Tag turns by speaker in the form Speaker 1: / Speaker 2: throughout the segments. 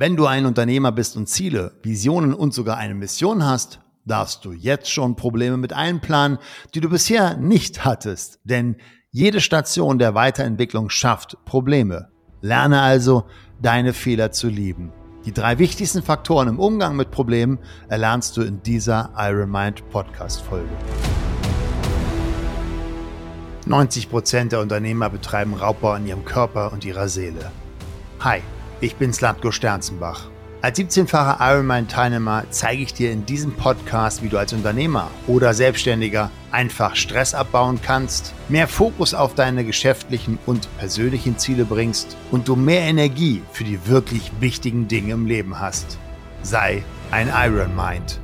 Speaker 1: Wenn du ein Unternehmer bist und Ziele, Visionen und sogar eine Mission hast, darfst du jetzt schon Probleme mit einplanen, die du bisher nicht hattest. Denn jede Station der Weiterentwicklung schafft Probleme. Lerne also, deine Fehler zu lieben. Die drei wichtigsten Faktoren im Umgang mit Problemen erlernst du in dieser Iron Mind Podcast Folge. 90 Prozent der Unternehmer betreiben Raubbau an ihrem Körper und ihrer Seele. Hi. Ich bin Slatko Sternzenbach. Als 17-facher Ironman-Teilnehmer zeige ich dir in diesem Podcast, wie du als Unternehmer oder Selbstständiger einfach Stress abbauen kannst, mehr Fokus auf deine geschäftlichen und persönlichen Ziele bringst und du mehr Energie für die wirklich wichtigen Dinge im Leben hast. Sei ein Iron Mind.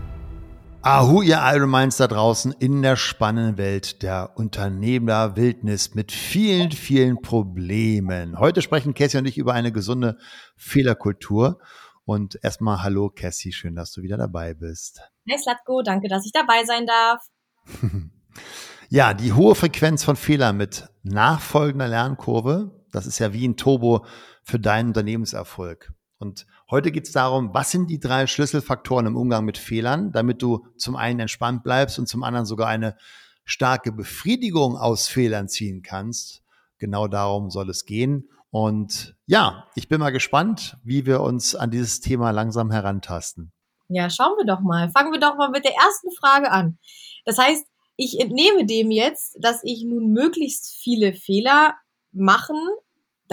Speaker 1: Ahu, ihr Iron Minds da draußen in der spannenden Welt der Unternehmerwildnis mit vielen, vielen Problemen. Heute sprechen Cassie und ich über eine gesunde Fehlerkultur. Und erstmal hallo Cassie, schön, dass du wieder dabei bist.
Speaker 2: Hey Slatko, danke, dass ich dabei sein darf.
Speaker 1: ja, die hohe Frequenz von Fehlern mit nachfolgender Lernkurve, das ist ja wie ein Turbo für deinen Unternehmenserfolg. Und heute geht es darum, was sind die drei Schlüsselfaktoren im Umgang mit Fehlern, damit du zum einen entspannt bleibst und zum anderen sogar eine starke Befriedigung aus Fehlern ziehen kannst. Genau darum soll es gehen. Und ja, ich bin mal gespannt, wie wir uns an dieses Thema langsam herantasten.
Speaker 2: Ja, schauen wir doch mal. Fangen wir doch mal mit der ersten Frage an. Das heißt, ich entnehme dem jetzt, dass ich nun möglichst viele Fehler machen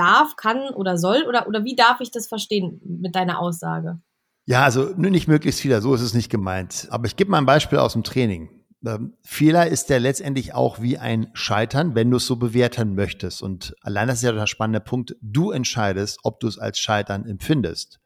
Speaker 2: darf, kann oder soll? Oder, oder wie darf ich das verstehen mit deiner Aussage?
Speaker 1: Ja, also nicht möglichst viel, so ist es nicht gemeint. Aber ich gebe mal ein Beispiel aus dem Training. Ähm, Fehler ist ja letztendlich auch wie ein Scheitern, wenn du es so bewerten möchtest. Und allein das ist ja der spannende Punkt. Du entscheidest, ob du es als Scheitern empfindest.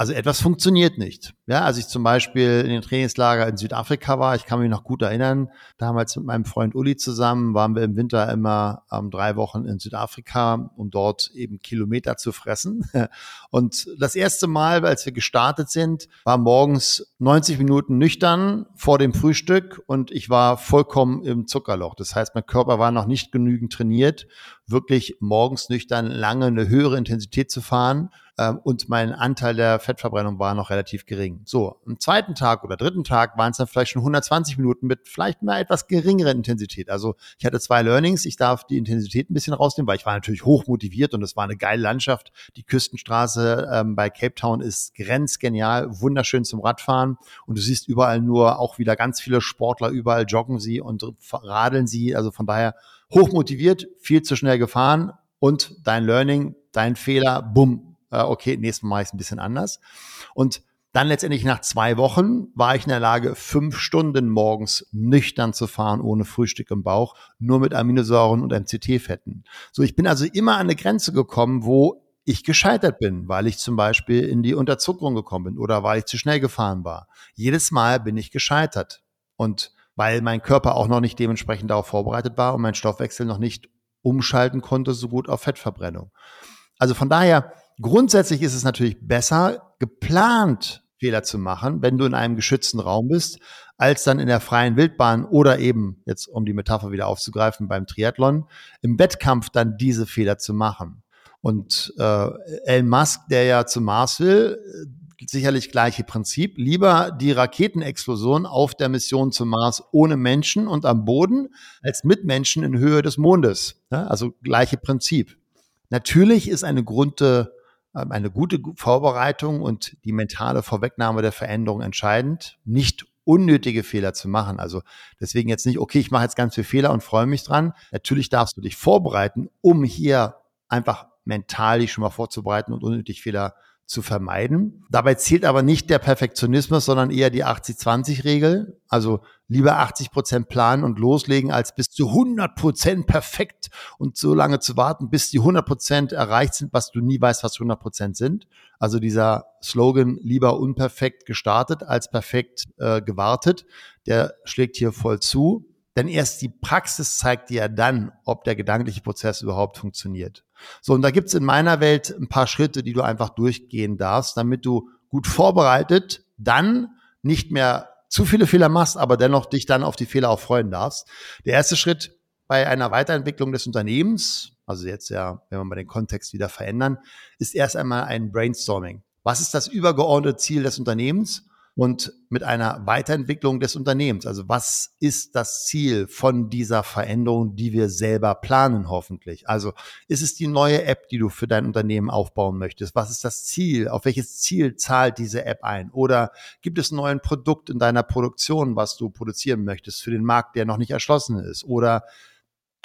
Speaker 1: Also etwas funktioniert nicht. Ja, als ich zum Beispiel in den Trainingslager in Südafrika war, ich kann mich noch gut erinnern, damals mit meinem Freund Uli zusammen waren wir im Winter immer ähm, drei Wochen in Südafrika, um dort eben Kilometer zu fressen. Und das erste Mal, als wir gestartet sind, war morgens 90 Minuten nüchtern vor dem Frühstück und ich war vollkommen im Zuckerloch. Das heißt, mein Körper war noch nicht genügend trainiert, wirklich morgens nüchtern lange eine höhere Intensität zu fahren und mein Anteil der Fettverbrennung war noch relativ gering. So, am zweiten Tag oder dritten Tag waren es dann vielleicht schon 120 Minuten mit vielleicht mal etwas geringeren Intensität. Also ich hatte zwei Learnings. Ich darf die Intensität ein bisschen rausnehmen, weil ich war natürlich hoch motiviert und es war eine geile Landschaft. Die Küstenstraße ähm, bei Cape Town ist grenzgenial, wunderschön zum Radfahren und du siehst überall nur auch wieder ganz viele Sportler, überall joggen sie und radeln sie. Also von daher hoch motiviert, viel zu schnell gefahren und dein Learning, dein Fehler, bumm, äh, okay, nächstes Mal mache ich es ein bisschen anders. Und dann letztendlich nach zwei Wochen war ich in der Lage, fünf Stunden morgens nüchtern zu fahren, ohne Frühstück im Bauch, nur mit Aminosäuren und MCT-Fetten. So, ich bin also immer an eine Grenze gekommen, wo ich gescheitert bin, weil ich zum Beispiel in die Unterzuckerung gekommen bin oder weil ich zu schnell gefahren war. Jedes Mal bin ich gescheitert. Und weil mein Körper auch noch nicht dementsprechend darauf vorbereitet war und mein Stoffwechsel noch nicht umschalten konnte, so gut auf Fettverbrennung. Also von daher, Grundsätzlich ist es natürlich besser, geplant Fehler zu machen, wenn du in einem geschützten Raum bist, als dann in der freien Wildbahn oder eben, jetzt um die Metapher wieder aufzugreifen, beim Triathlon, im Wettkampf dann diese Fehler zu machen. Und äh, Elon Musk, der ja zum Mars will, sicherlich gleiche Prinzip. Lieber die Raketenexplosion auf der Mission zum Mars ohne Menschen und am Boden, als mit Menschen in Höhe des Mondes. Ja, also gleiche Prinzip. Natürlich ist eine Grunde ähm, eine gute Vorbereitung und die mentale Vorwegnahme der Veränderung entscheidend, nicht unnötige Fehler zu machen. Also deswegen jetzt nicht, okay, ich mache jetzt ganz viele Fehler und freue mich dran. Natürlich darfst du dich vorbereiten, um hier einfach mental dich schon mal vorzubereiten und unnötig Fehler zu vermeiden. Dabei zählt aber nicht der Perfektionismus, sondern eher die 80-20-Regel. Also lieber 80 Prozent planen und loslegen, als bis zu 100 Prozent perfekt und so lange zu warten, bis die 100 Prozent erreicht sind, was du nie weißt, was 100 Prozent sind. Also dieser Slogan lieber unperfekt gestartet als perfekt äh, gewartet, der schlägt hier voll zu. Denn erst die Praxis zeigt dir dann, ob der gedankliche Prozess überhaupt funktioniert. So, und da gibt's in meiner Welt ein paar Schritte, die du einfach durchgehen darfst, damit du gut vorbereitet dann nicht mehr zu viele Fehler machst, aber dennoch dich dann auf die Fehler auch freuen darfst. Der erste Schritt bei einer Weiterentwicklung des Unternehmens, also jetzt ja, wenn wir mal den Kontext wieder verändern, ist erst einmal ein Brainstorming. Was ist das übergeordnete Ziel des Unternehmens? Und mit einer Weiterentwicklung des Unternehmens. Also was ist das Ziel von dieser Veränderung, die wir selber planen, hoffentlich? Also ist es die neue App, die du für dein Unternehmen aufbauen möchtest? Was ist das Ziel? Auf welches Ziel zahlt diese App ein? Oder gibt es ein neues Produkt in deiner Produktion, was du produzieren möchtest für den Markt, der noch nicht erschlossen ist? Oder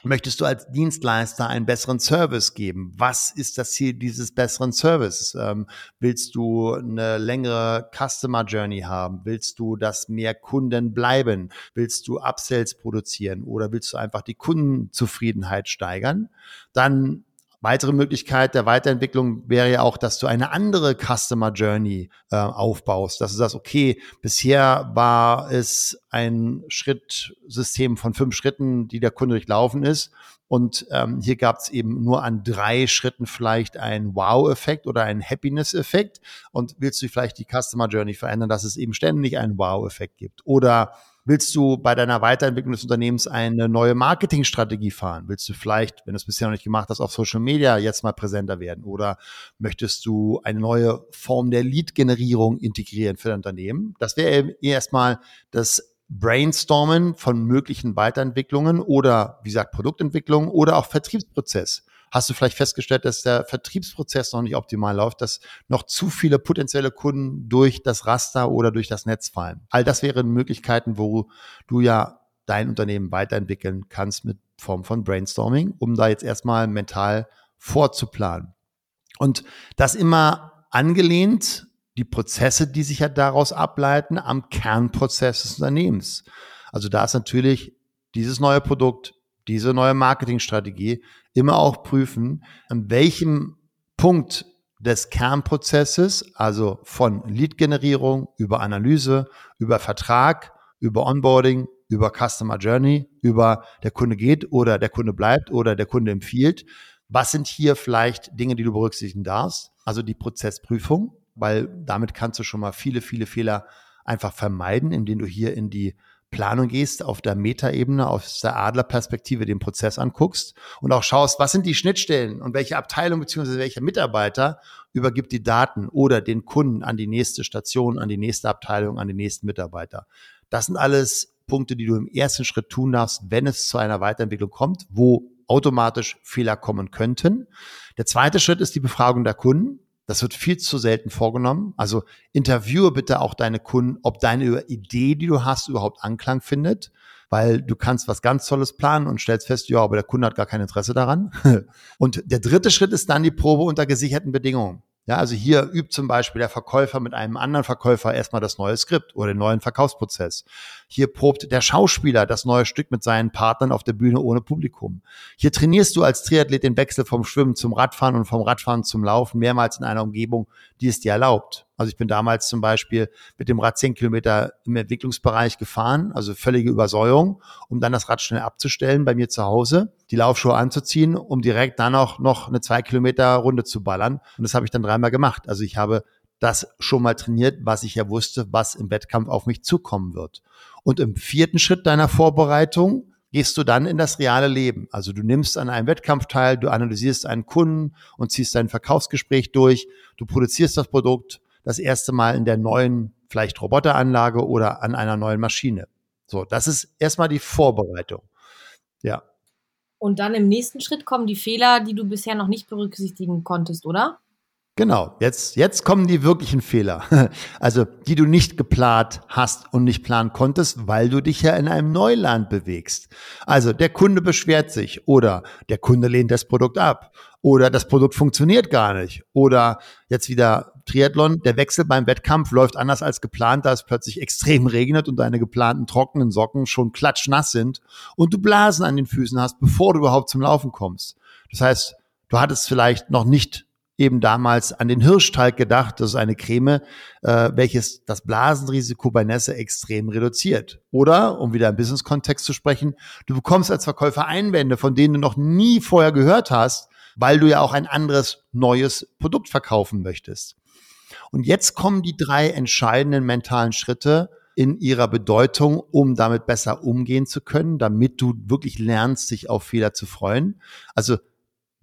Speaker 1: Möchtest du als Dienstleister einen besseren Service geben? Was ist das Ziel dieses besseren Services? Ähm, willst du eine längere Customer Journey haben? Willst du, dass mehr Kunden bleiben? Willst du Upsells produzieren oder willst du einfach die Kundenzufriedenheit steigern? Dann Weitere Möglichkeit der Weiterentwicklung wäre ja auch, dass du eine andere Customer Journey äh, aufbaust, dass du sagst, okay, bisher war es ein Schrittsystem von fünf Schritten, die der Kunde durchlaufen ist. Und ähm, hier gab es eben nur an drei Schritten vielleicht einen Wow-Effekt oder einen Happiness-Effekt. Und willst du vielleicht die Customer Journey verändern, dass es eben ständig einen Wow-Effekt gibt? Oder Willst du bei deiner Weiterentwicklung des Unternehmens eine neue Marketingstrategie fahren? Willst du vielleicht, wenn du es bisher noch nicht gemacht hast, auf Social Media jetzt mal präsenter werden? Oder möchtest du eine neue Form der Lead-Generierung integrieren für dein Unternehmen? Das wäre erstmal das Brainstormen von möglichen Weiterentwicklungen oder, wie gesagt, Produktentwicklung oder auch Vertriebsprozess hast du vielleicht festgestellt, dass der Vertriebsprozess noch nicht optimal läuft, dass noch zu viele potenzielle Kunden durch das Raster oder durch das Netz fallen. All das wären Möglichkeiten, wo du ja dein Unternehmen weiterentwickeln kannst mit Form von Brainstorming, um da jetzt erstmal mental vorzuplanen. Und das immer angelehnt, die Prozesse, die sich ja daraus ableiten, am Kernprozess des Unternehmens. Also da ist natürlich dieses neue Produkt, diese neue Marketingstrategie immer auch prüfen, an welchem Punkt des Kernprozesses, also von Lead-Generierung über Analyse, über Vertrag, über Onboarding, über Customer Journey, über der Kunde geht oder der Kunde bleibt oder der Kunde empfiehlt. Was sind hier vielleicht Dinge, die du berücksichtigen darfst? Also die Prozessprüfung, weil damit kannst du schon mal viele, viele Fehler einfach vermeiden, indem du hier in die Planung gehst, auf der Metaebene, aus der Adlerperspektive den Prozess anguckst und auch schaust, was sind die Schnittstellen und welche Abteilung bzw. welcher Mitarbeiter übergibt die Daten oder den Kunden an die nächste Station, an die nächste Abteilung, an den nächsten Mitarbeiter. Das sind alles Punkte, die du im ersten Schritt tun darfst, wenn es zu einer Weiterentwicklung kommt, wo automatisch Fehler kommen könnten. Der zweite Schritt ist die Befragung der Kunden. Das wird viel zu selten vorgenommen. Also interviewe bitte auch deine Kunden, ob deine Idee, die du hast, überhaupt Anklang findet, weil du kannst was ganz Tolles planen und stellst fest, ja, aber der Kunde hat gar kein Interesse daran. Und der dritte Schritt ist dann die Probe unter gesicherten Bedingungen. Ja, also hier übt zum Beispiel der Verkäufer mit einem anderen Verkäufer erstmal das neue Skript oder den neuen Verkaufsprozess. Hier probt der Schauspieler das neue Stück mit seinen Partnern auf der Bühne ohne Publikum. Hier trainierst du als Triathlet den Wechsel vom Schwimmen zum Radfahren und vom Radfahren zum Laufen mehrmals in einer Umgebung, die es dir erlaubt. Also ich bin damals zum Beispiel mit dem Rad 10 Kilometer im Entwicklungsbereich gefahren, also völlige Übersäuerung, um dann das Rad schnell abzustellen bei mir zu Hause, die Laufschuhe anzuziehen, um direkt dann auch noch eine zwei Kilometer Runde zu ballern. Und das habe ich dann dreimal gemacht. Also ich habe das schon mal trainiert, was ich ja wusste, was im Wettkampf auf mich zukommen wird. Und im vierten Schritt deiner Vorbereitung gehst du dann in das reale Leben. Also du nimmst an einem Wettkampf teil, du analysierst einen Kunden und ziehst dein Verkaufsgespräch durch, du produzierst das Produkt das erste Mal in der neuen, vielleicht Roboteranlage oder an einer neuen Maschine. So, das ist erstmal die Vorbereitung. Ja.
Speaker 2: Und dann im nächsten Schritt kommen die Fehler, die du bisher noch nicht berücksichtigen konntest, oder?
Speaker 1: Genau, jetzt, jetzt kommen die wirklichen Fehler. Also, die du nicht geplant hast und nicht planen konntest, weil du dich ja in einem Neuland bewegst. Also, der Kunde beschwert sich oder der Kunde lehnt das Produkt ab oder das Produkt funktioniert gar nicht oder jetzt wieder Triathlon, der Wechsel beim Wettkampf läuft anders als geplant, da es plötzlich extrem regnet und deine geplanten trockenen Socken schon klatschnass sind und du Blasen an den Füßen hast, bevor du überhaupt zum Laufen kommst. Das heißt, du hattest vielleicht noch nicht eben damals an den Hirschtalg gedacht. Das ist eine Creme, äh, welches das Blasenrisiko bei Nässe extrem reduziert. Oder, um wieder im Business-Kontext zu sprechen, du bekommst als Verkäufer Einwände, von denen du noch nie vorher gehört hast, weil du ja auch ein anderes neues Produkt verkaufen möchtest. Und jetzt kommen die drei entscheidenden mentalen Schritte in ihrer Bedeutung, um damit besser umgehen zu können, damit du wirklich lernst, dich auf Fehler zu freuen. Also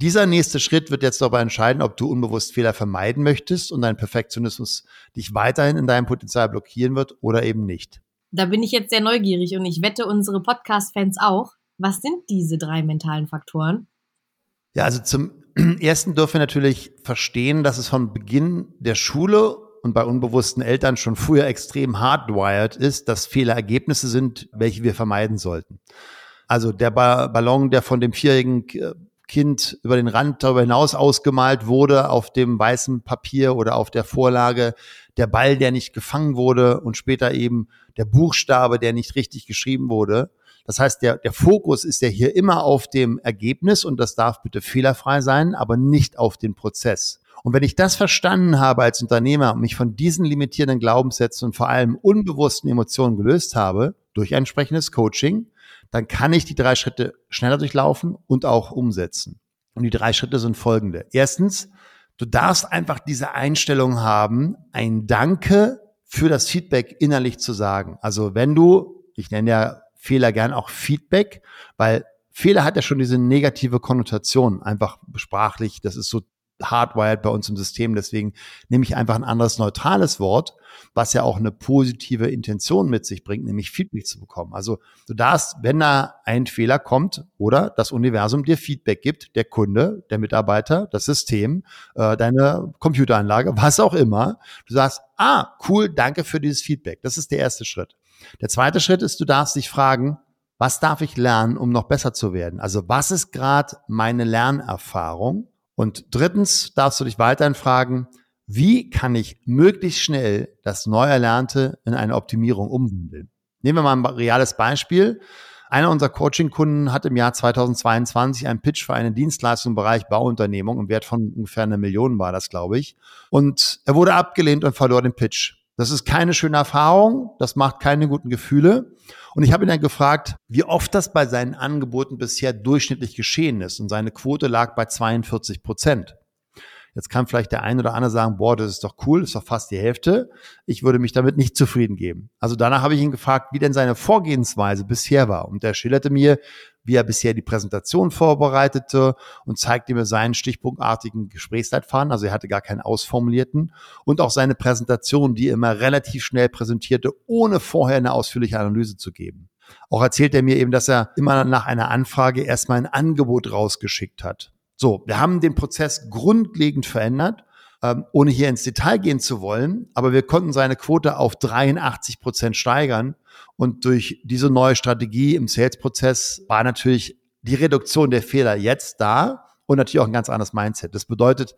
Speaker 1: Dieser nächste Schritt wird jetzt darüber entscheiden, ob du unbewusst Fehler vermeiden möchtest und dein Perfektionismus dich weiterhin in deinem Potenzial blockieren wird oder eben nicht.
Speaker 2: Da bin ich jetzt sehr neugierig und ich wette unsere Podcast-Fans auch. Was sind diese drei mentalen Faktoren?
Speaker 1: Ja, also zum ersten dürfen wir natürlich verstehen, dass es von Beginn der Schule und bei unbewussten Eltern schon früher extrem hardwired ist, dass Fehler Ergebnisse sind, welche wir vermeiden sollten. Also der Ballon, der von dem vierjährigen Kind über den Rand darüber hinaus ausgemalt wurde auf dem weißen Papier oder auf der Vorlage, der Ball, der nicht gefangen wurde und später eben der Buchstabe, der nicht richtig geschrieben wurde. Das heißt, der, der Fokus ist ja hier immer auf dem Ergebnis und das darf bitte fehlerfrei sein, aber nicht auf den Prozess. Und wenn ich das verstanden habe als Unternehmer und mich von diesen limitierenden Glaubenssätzen und vor allem unbewussten Emotionen gelöst habe, durch entsprechendes Coaching, dann kann ich die drei Schritte schneller durchlaufen und auch umsetzen. Und die drei Schritte sind folgende. Erstens, du darfst einfach diese Einstellung haben, ein Danke für das Feedback innerlich zu sagen. Also wenn du, ich nenne ja Fehler gern auch Feedback, weil Fehler hat ja schon diese negative Konnotation, einfach sprachlich, das ist so hardwired bei uns im System. Deswegen nehme ich einfach ein anderes neutrales Wort, was ja auch eine positive Intention mit sich bringt, nämlich Feedback zu bekommen. Also du darfst, wenn da ein Fehler kommt oder das Universum dir Feedback gibt, der Kunde, der Mitarbeiter, das System, äh, deine Computeranlage, was auch immer, du sagst, ah, cool, danke für dieses Feedback. Das ist der erste Schritt. Der zweite Schritt ist, du darfst dich fragen, was darf ich lernen, um noch besser zu werden? Also was ist gerade meine Lernerfahrung? Und drittens darfst du dich weiterhin fragen, wie kann ich möglichst schnell das Neuerlernte in eine Optimierung umwandeln? Nehmen wir mal ein reales Beispiel. Einer unserer Coaching-Kunden hat im Jahr 2022 einen Pitch für eine Dienstleistung im Bereich Bauunternehmung im Wert von ungefähr einer Million war das, glaube ich. Und er wurde abgelehnt und verlor den Pitch. Das ist keine schöne Erfahrung, das macht keine guten Gefühle. Und ich habe ihn dann gefragt, wie oft das bei seinen Angeboten bisher durchschnittlich geschehen ist. Und seine Quote lag bei 42 Prozent. Jetzt kann vielleicht der eine oder andere sagen, boah, das ist doch cool, das ist doch fast die Hälfte. Ich würde mich damit nicht zufrieden geben. Also danach habe ich ihn gefragt, wie denn seine Vorgehensweise bisher war. Und er schilderte mir, wie er bisher die Präsentation vorbereitete und zeigte mir seinen stichpunktartigen Gesprächsleitfaden. Also er hatte gar keinen ausformulierten und auch seine Präsentation, die er immer relativ schnell präsentierte, ohne vorher eine ausführliche Analyse zu geben. Auch erzählt er mir eben, dass er immer nach einer Anfrage erstmal ein Angebot rausgeschickt hat. So, wir haben den Prozess grundlegend verändert, ähm, ohne hier ins Detail gehen zu wollen, aber wir konnten seine Quote auf 83 Prozent steigern und durch diese neue Strategie im Sales-Prozess war natürlich die Reduktion der Fehler jetzt da und natürlich auch ein ganz anderes Mindset. Das bedeutet,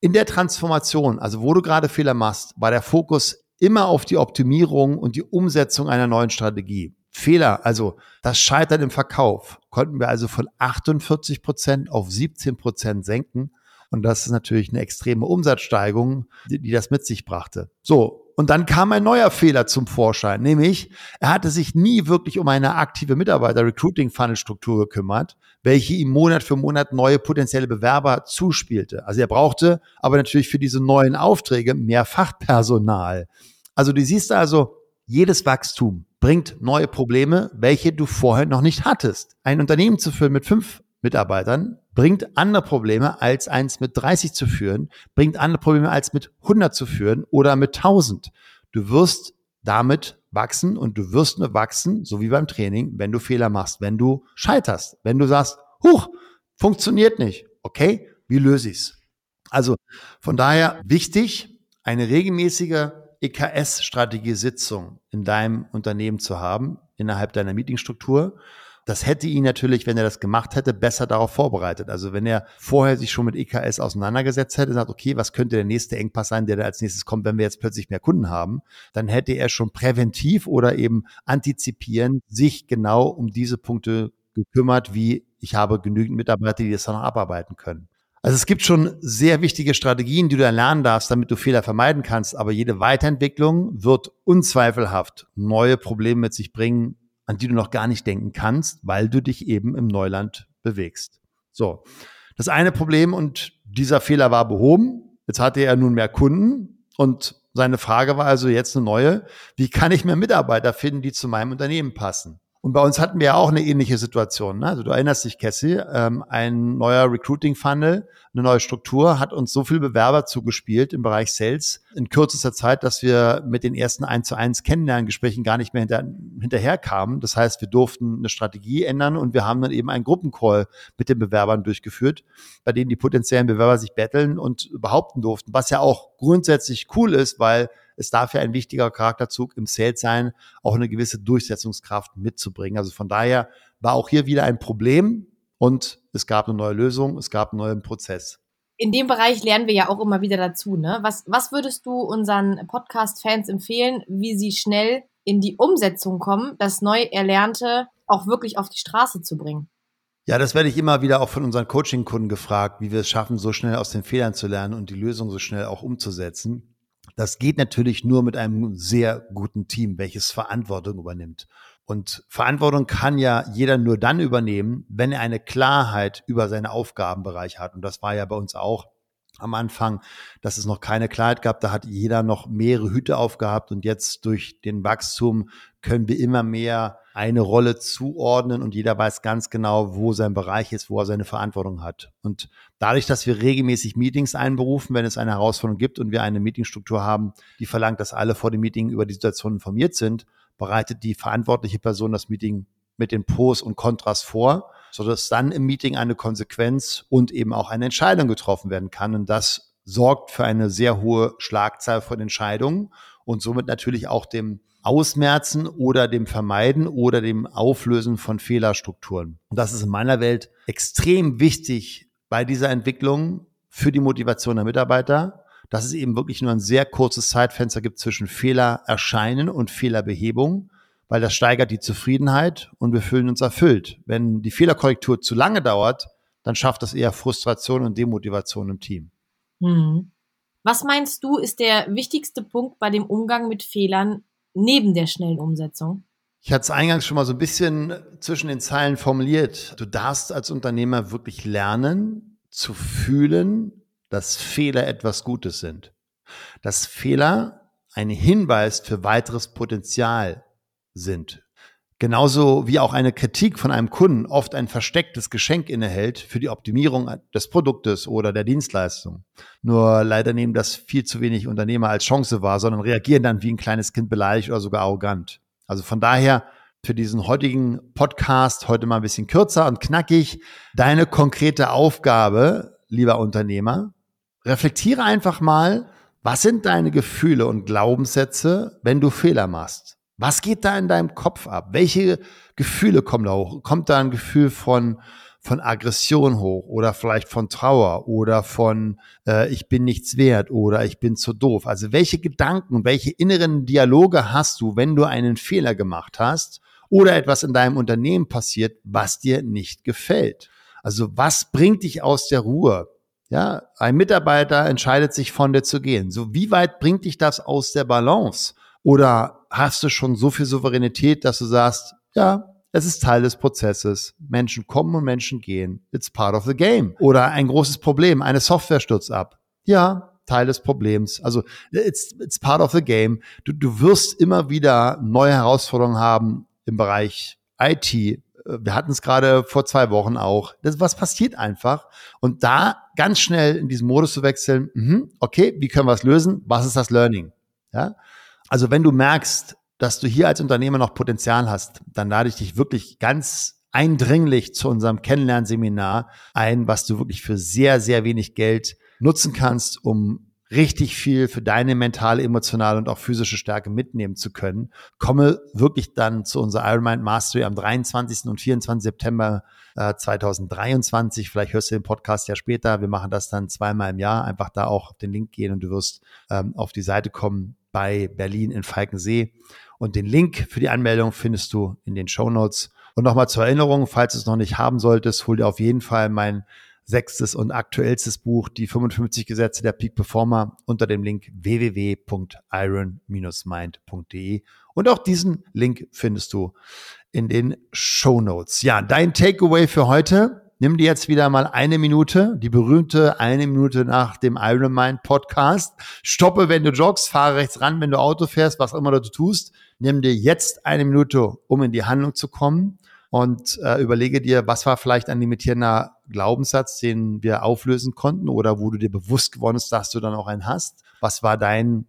Speaker 1: in der Transformation, also wo du gerade Fehler machst, war der Fokus immer auf die Optimierung und die Umsetzung einer neuen Strategie. Fehler, also das Scheitern im Verkauf, konnten wir also von 48 Prozent auf 17 Prozent senken. Und das ist natürlich eine extreme Umsatzsteigerung, die, die das mit sich brachte. So, und dann kam ein neuer Fehler zum Vorschein, nämlich er hatte sich nie wirklich um eine aktive Mitarbeiter-Recruiting-Funnel-Struktur gekümmert, welche ihm Monat für Monat neue potenzielle Bewerber zuspielte. Also er brauchte aber natürlich für diese neuen Aufträge mehr Fachpersonal. Also du siehst also, jedes Wachstum bringt neue Probleme, welche du vorher noch nicht hattest. Ein Unternehmen zu führen mit fünf Mitarbeitern bringt andere Probleme als eins mit 30 zu führen, bringt andere Probleme als mit 100 zu führen oder mit 1000. Du wirst damit wachsen und du wirst nur wachsen, so wie beim Training, wenn du Fehler machst, wenn du scheiterst, wenn du sagst, huch, funktioniert nicht. Okay, wie löse ich's? Also von daher wichtig, eine regelmäßige EKS-Strategie-Sitzung in deinem Unternehmen zu haben, innerhalb deiner Meetingstruktur das hätte ihn natürlich, wenn er das gemacht hätte, besser darauf vorbereitet. Also wenn er vorher sich schon mit EKS auseinandergesetzt hätte, sagt, okay, was könnte der nächste Engpass sein, der da als nächstes kommt, wenn wir jetzt plötzlich mehr Kunden haben, dann hätte er schon präventiv oder eben antizipierend sich genau um diese Punkte gekümmert, wie ich habe genügend Mitarbeiter, die das dann noch abarbeiten können. Also es gibt schon sehr wichtige Strategien, die du erlernen darfst, damit du Fehler vermeiden kannst. Aber jede Weiterentwicklung wird unzweifelhaft neue Probleme mit sich bringen, an die du noch gar nicht denken kannst, weil du dich eben im Neuland bewegst. So. Das eine Problem und dieser Fehler war behoben. Jetzt hatte er nun mehr Kunden und seine Frage war also jetzt eine neue. Wie kann ich mehr Mitarbeiter finden, die zu meinem Unternehmen passen? Und bei uns hatten wir ja auch eine ähnliche Situation. Ne? Also du erinnerst dich, Cassie, ähm, ein neuer Recruiting-Funnel, eine neue Struktur hat uns so viel Bewerber zugespielt im Bereich Sales in kürzester Zeit, dass wir mit den ersten 1 zu 1 Kennenlerngesprächen gar nicht mehr hinter, hinterher kamen. Das heißt, wir durften eine Strategie ändern und wir haben dann eben einen Gruppencall mit den Bewerbern durchgeführt, bei denen die potenziellen Bewerber sich betteln und behaupten durften, was ja auch grundsätzlich cool ist, weil es darf ja ein wichtiger Charakterzug im Sales sein, auch eine gewisse Durchsetzungskraft mitzubringen. Also von daher war auch hier wieder ein Problem und es gab eine neue Lösung, es gab einen neuen Prozess.
Speaker 2: In dem Bereich lernen wir ja auch immer wieder dazu. Ne? Was, was würdest du unseren Podcast-Fans empfehlen, wie sie schnell in die Umsetzung kommen, das neu Erlernte auch wirklich auf die Straße zu bringen?
Speaker 1: Ja, das werde ich immer wieder auch von unseren Coaching-Kunden gefragt, wie wir es schaffen, so schnell aus den Fehlern zu lernen und die Lösung so schnell auch umzusetzen. Das geht natürlich nur mit einem sehr guten Team, welches Verantwortung übernimmt. Und Verantwortung kann ja jeder nur dann übernehmen, wenn er eine Klarheit über seine Aufgabenbereich hat. Und das war ja bei uns auch am Anfang, dass es noch keine Klarheit gab. Da hat jeder noch mehrere Hüte aufgehabt und jetzt durch den Wachstum können wir immer mehr eine Rolle zuordnen und jeder weiß ganz genau, wo sein Bereich ist, wo er seine Verantwortung hat. Und dadurch, dass wir regelmäßig Meetings einberufen, wenn es eine Herausforderung gibt und wir eine Meetingstruktur haben, die verlangt, dass alle vor dem Meeting über die Situation informiert sind, bereitet die verantwortliche Person das Meeting mit den Pros und Kontras vor, sodass dann im Meeting eine Konsequenz und eben auch eine Entscheidung getroffen werden kann. Und das sorgt für eine sehr hohe Schlagzahl von Entscheidungen und somit natürlich auch dem Ausmerzen oder dem Vermeiden oder dem Auflösen von Fehlerstrukturen. Und das ist in meiner Welt extrem wichtig bei dieser Entwicklung für die Motivation der Mitarbeiter, dass es eben wirklich nur ein sehr kurzes Zeitfenster gibt zwischen Fehlererscheinen und Fehlerbehebung, weil das steigert die Zufriedenheit und wir fühlen uns erfüllt. Wenn die Fehlerkorrektur zu lange dauert, dann schafft das eher Frustration und Demotivation im Team.
Speaker 2: Hm. Was meinst du, ist der wichtigste Punkt bei dem Umgang mit Fehlern neben der schnellen Umsetzung?
Speaker 1: Ich hatte es eingangs schon mal so ein bisschen zwischen den Zeilen formuliert. Du darfst als Unternehmer wirklich lernen zu fühlen, dass Fehler etwas Gutes sind. Dass Fehler ein Hinweis für weiteres Potenzial sind. Genauso wie auch eine Kritik von einem Kunden oft ein verstecktes Geschenk innehält für die Optimierung des Produktes oder der Dienstleistung. Nur leider nehmen das viel zu wenig Unternehmer als Chance wahr, sondern reagieren dann wie ein kleines Kind beleidigt oder sogar arrogant. Also von daher für diesen heutigen Podcast heute mal ein bisschen kürzer und knackig. Deine konkrete Aufgabe, lieber Unternehmer, reflektiere einfach mal, was sind deine Gefühle und Glaubenssätze, wenn du Fehler machst? Was geht da in deinem Kopf ab? Welche Gefühle kommen da hoch? Kommt da ein Gefühl von, von Aggression hoch oder vielleicht von Trauer oder von äh, ich bin nichts wert oder ich bin zu doof? Also welche Gedanken, welche inneren Dialoge hast du, wenn du einen Fehler gemacht hast oder etwas in deinem Unternehmen passiert, was dir nicht gefällt? Also was bringt dich aus der Ruhe? Ja, ein Mitarbeiter entscheidet sich von dir zu gehen. So wie weit bringt dich das aus der Balance? Oder hast du schon so viel Souveränität, dass du sagst, ja, es ist Teil des Prozesses. Menschen kommen und Menschen gehen. It's part of the game. Oder ein großes Problem, eine Software stürzt ab. Ja, Teil des Problems. Also it's, it's part of the game. Du, du wirst immer wieder neue Herausforderungen haben im Bereich IT. Wir hatten es gerade vor zwei Wochen auch. Das, was passiert einfach? Und da ganz schnell in diesen Modus zu wechseln, mh, okay, wie können wir es lösen? Was ist das Learning? Ja? Also wenn du merkst, dass du hier als Unternehmer noch Potenzial hast, dann lade ich dich wirklich ganz eindringlich zu unserem Kennenlernseminar ein, was du wirklich für sehr, sehr wenig Geld nutzen kannst, um richtig viel für deine mentale, emotionale und auch physische Stärke mitnehmen zu können. Komme wirklich dann zu unserer Ironmind Mastery am 23. und 24. September äh, 2023. Vielleicht hörst du den Podcast ja später. Wir machen das dann zweimal im Jahr. Einfach da auch auf den Link gehen und du wirst ähm, auf die Seite kommen bei Berlin in Falkensee. Und den Link für die Anmeldung findest du in den Show Notes. Und nochmal zur Erinnerung, falls du es noch nicht haben solltest, hol dir auf jeden Fall mein sechstes und aktuellstes Buch, die 55 Gesetze der Peak Performer, unter dem Link www.iron-mind.de. Und auch diesen Link findest du in den Show Notes. Ja, dein Takeaway für heute. Nimm dir jetzt wieder mal eine Minute, die berühmte eine Minute nach dem Ironman Podcast. Stoppe, wenn du joggst, fahre rechts ran, wenn du Auto fährst, was immer du tust. Nimm dir jetzt eine Minute, um in die Handlung zu kommen und äh, überlege dir, was war vielleicht ein limitierender Glaubenssatz, den wir auflösen konnten oder wo du dir bewusst geworden bist, dass du dann auch einen hast. Was war dein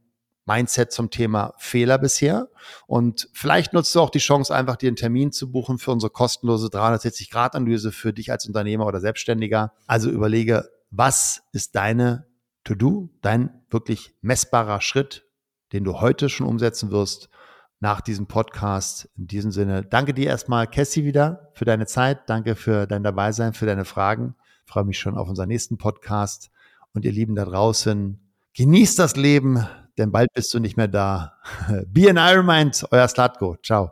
Speaker 1: Mindset zum Thema Fehler bisher. Und vielleicht nutzt du auch die Chance, einfach dir einen Termin zu buchen für unsere kostenlose 360-Grad-Analyse für dich als Unternehmer oder Selbstständiger. Also überlege, was ist deine To-Do, dein wirklich messbarer Schritt, den du heute schon umsetzen wirst nach diesem Podcast. In diesem Sinne, danke dir erstmal, Cassie, wieder für deine Zeit. Danke für dein Dabeisein, für deine Fragen. Ich freue mich schon auf unseren nächsten Podcast. Und ihr Lieben da draußen, genießt das Leben, denn bald bist du nicht mehr da. Be an Iron Mind, euer Slatko. Ciao.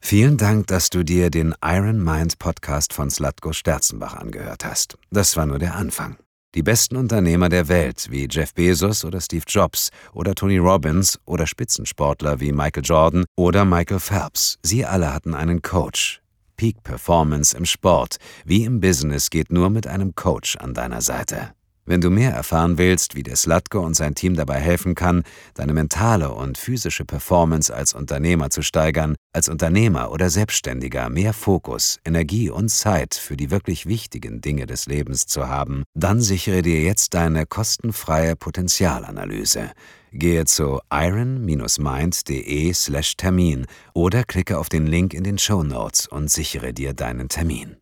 Speaker 3: Vielen Dank, dass du dir den Iron Mind Podcast von Slatko Sterzenbach angehört hast. Das war nur der Anfang. Die besten Unternehmer der Welt wie Jeff Bezos oder Steve Jobs oder Tony Robbins oder Spitzensportler wie Michael Jordan oder Michael Phelps, sie alle hatten einen Coach. Peak Performance im Sport wie im Business geht nur mit einem Coach an deiner Seite. Wenn du mehr erfahren willst, wie der Slatko und sein Team dabei helfen kann, deine mentale und physische Performance als Unternehmer zu steigern, als Unternehmer oder Selbstständiger mehr Fokus, Energie und Zeit für die wirklich wichtigen Dinge des Lebens zu haben, dann sichere dir jetzt deine kostenfreie Potenzialanalyse. Gehe zu iron-mind.de/termin oder klicke auf den Link in den Show Notes und sichere dir deinen Termin.